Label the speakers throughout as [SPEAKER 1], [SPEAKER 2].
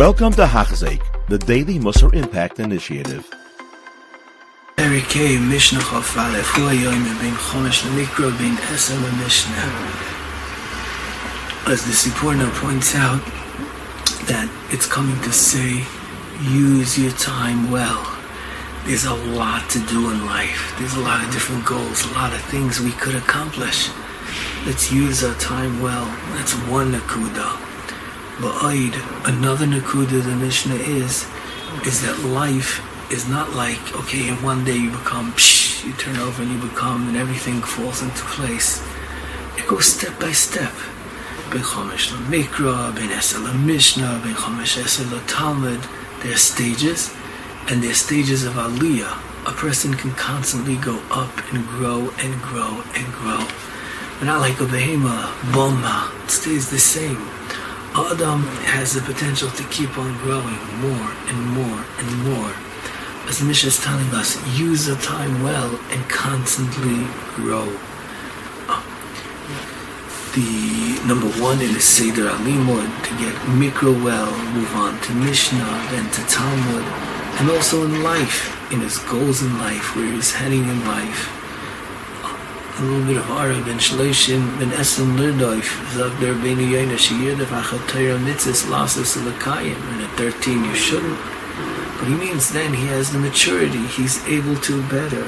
[SPEAKER 1] Welcome to Hachzeik, the Daily Musar Impact Initiative.
[SPEAKER 2] As the Sipurna points out that it's coming to say use your time well. There's a lot to do in life. There's a lot of different goals a lot of things we could accomplish. Let's use our time well. That's one nakuda Ba'id, another nakuda the Mishnah is is that life is not like okay in one day you become psh, you turn over and you become and everything falls into place. It goes step by step. Ben chomesh mikra ben esel mishnah ben chomesh esel talmud there are stages and there are stages of aliyah. A person can constantly go up and grow and grow and grow. But not like a behema bomba it stays the same Adam has the potential to keep on growing more and more and more as Misha is telling us, use the time well and constantly grow. The number one in the Seder Alimud to get Mikra well, move on to Mishnah, then to Talmud, and also in life, in his goals in life, where he's heading in life. A little bit of Arab and Shleishim ben Esem Lirdoif, Zagder Benu Yoyna Shiyirda Vachatayra Mitzis Lasas Lakayim, and at 13 you shouldn't. But he means then he has the maturity, he's able to better.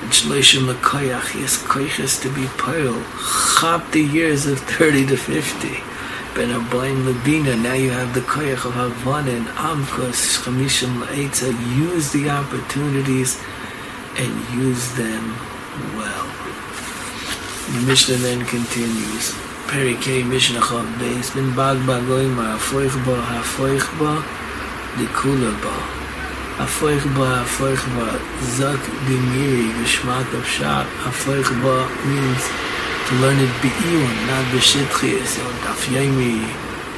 [SPEAKER 2] And Shleishim Lakoyach, he has koiches to be pile. Chap the years of 30 to 50. Ben Abayim Labina, now you have the koyach of Havana and Amkos, Chamishim La'etza. Use the opportunities and use them well. The Mishnah then continues. Perikei Mishnah Chav Beis, Ben Bag Bagoim, Ha'afoich Ba, Ha'afoich Ba, Dikula Ba. Afoich ba, afoich ba, zak bimiri, geshmak of shot. Afoich ba means to learn it be'iyon, not b'shitchis, or daf yomi,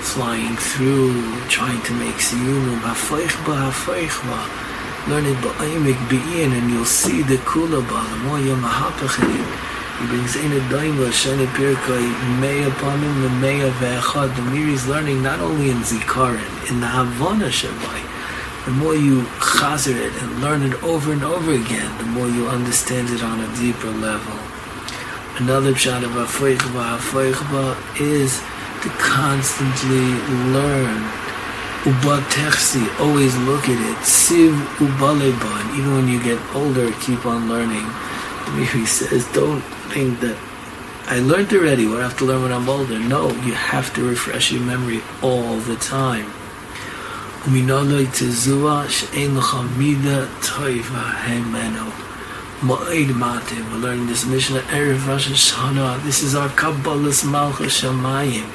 [SPEAKER 2] flying through, trying to make siyumim. Afoich ba, afoich ba, learn it ba'ayimik be'iyon, and you'll see the kula ba, the more you're mahapach in it. The. The Miri is learning not only in Zikarin, in the Havana the more you chazer it and learn it over and over again, the more you understand it on a deeper level. Another pshat of Afoichba, Afoichba is to constantly learn. Uba always look at it. Siv ubaleba, and even when you get older, keep on learning. He says, don't something that I learned already, what I have to learn when I'm older. No, you have to refresh your memory all the time. We're learning this Mishnah Erev Rosh Hashanah. This is our Kabbalah's Malchus Shamayim.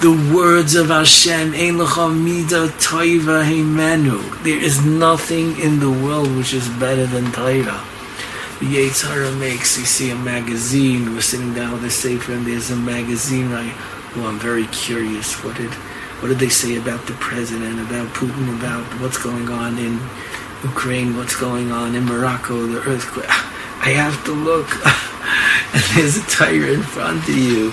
[SPEAKER 2] The words of Hashem, Ein L'cham Mida Toiva Heimenu. There is nothing in the world which is better than Torah. The Yetzirah makes, you see a magazine, we're sitting down with a Sefer and there's a magazine, right? Well, I'm very curious. What did what did they say about the president, about Putin, about what's going on in Ukraine, what's going on in Morocco, the earthquake. I have to look. and there's a tire in front of you.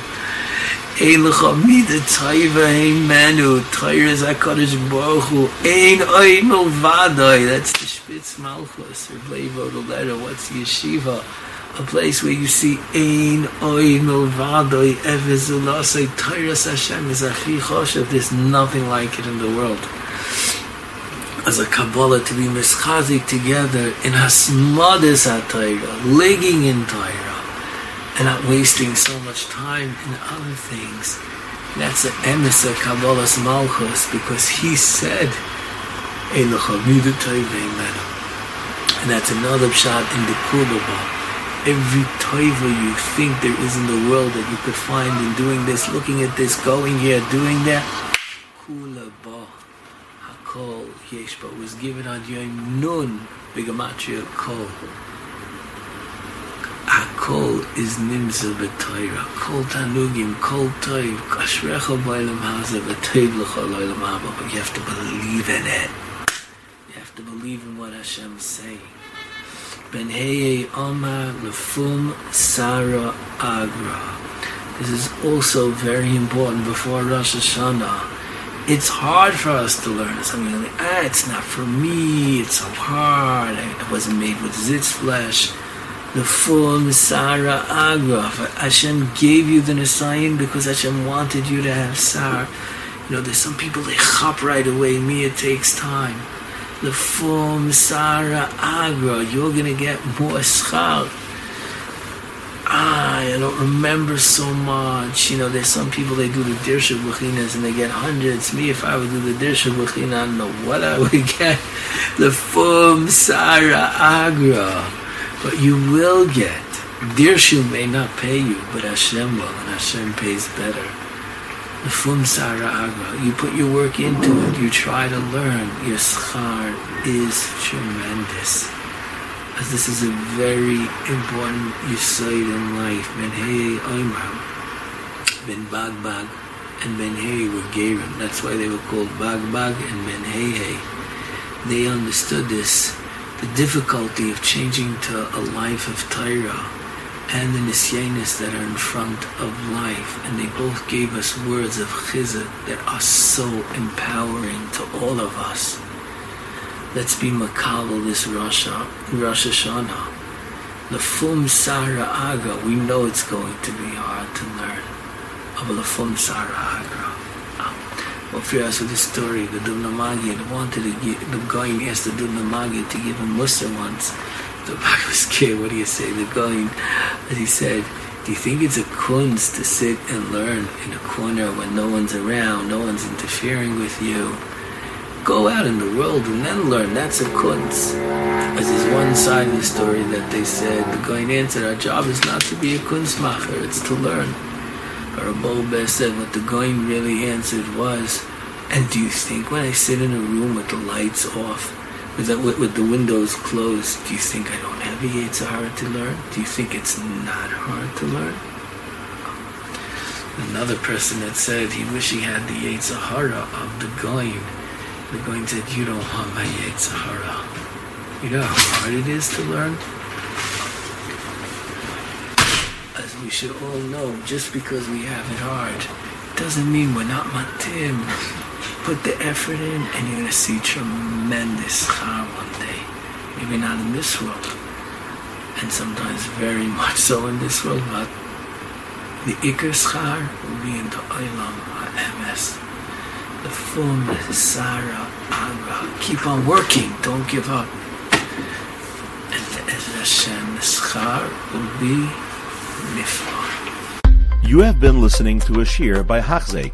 [SPEAKER 2] Mida taiva ein manu, tire is HaKadosh Baruch ein oi milvadoi, that's Spitz Malchus, or Blevo, letter, what's yeshiva? a place where you see ein oy milvadoi evezulasei tyrus Hashem is achi choshev. There's nothing like it in the world. As a Kabbalah to be mischazik together in hasmadis ha-Torah legging in Torah and not wasting so much time in other things. That's the emes of Kabbalah's Malchus because he said and that's another shot in the Kulabah every toiva you think there is in the world that you could find in doing this, looking at this, going here, doing that. Kula ba hakol yesh, but was given on Yom Nun bigamatria kol. Hakol is nimza b'toira. Kol tanugim, kol toiv, kashrecha b'olam haza b'toiv l'chol olam haba. But you have to believe in it. Believe in what Hashem is saying. Ben Heye Omar Lefum Sarah Agra. This is also very important before Rosh Hashanah. it's hard for us to learn. Some people like, ah, it's not for me. It's so hard. I, wasn't made with zitz flesh. The full Nisara Agra. Hashem gave you the Nisayan because Hashem wanted you to have Sar. You know, there's some people they hop right away. Me, it takes time. The full Nisara Agra. You're gonna get more schar ah, I don't remember so much. You know, there's some people they do the Dirshu Buchinas and they get hundreds. Me, if I would do the Dirshu Buchina, I don't know what I would get. The Fum Sara Agra. But you will get. Dirshu may not pay you, but Hashem will, and Hashem pays better. The Fum Sara Agra. You put your work into it, you try to learn. Your schar is tremendous as this is a very important yisoid in life. Ben Hey Oimram, Ben Bag Bag, and Ben Hey were Gerim. That's why they were called Bag Bag and Hey. They understood this, the difficulty of changing to a life of Torah and the nisyanis that are in front of life, and they both gave us words of chizuk that are so empowering to all of us. Let's be makabel this Rosh, Rosh Hashanah. The Fum Sara Agra, we know it's going to be hard to learn. Of the Fum Sara Agra. Ah. Well, for us with this story, the Dubno Maggid wanted to give, the Goin asked the Dubno Maggid to give him Musa once. The what do you say? The Goin, as he said, do you think it's a kunst to sit and learn in a corner when no one's around, no one's interfering with you? go out in the world and then learn. That's a kunz. As is one side of the story that they said, the Goin answered, our job is not to be a kunstmacher, it's to learn. Abol said what the Goin really answered was, and do you think when I sit in a room with the lights off, with the, with, with the windows closed, do you think I don't have a Yetzirah to learn? Do you think it's not hard to learn? Another person that said he wish he had the Yetzirah of the Goin they're going to you don't want my Sahara. You know how hard it is to learn? As we should all know, just because we have it hard, doesn't mean we're not matim. Put the effort in and you're gonna see tremendous char one day. Maybe not in this world. And sometimes very much so in this world, but the Iker Schar will be in the Olam HaEmes the fullness, Sarah, Agra. Keep on working, don't give up. And the Hashem, the schar will be niflar.
[SPEAKER 1] You have been listening to a shear by Hachzeik.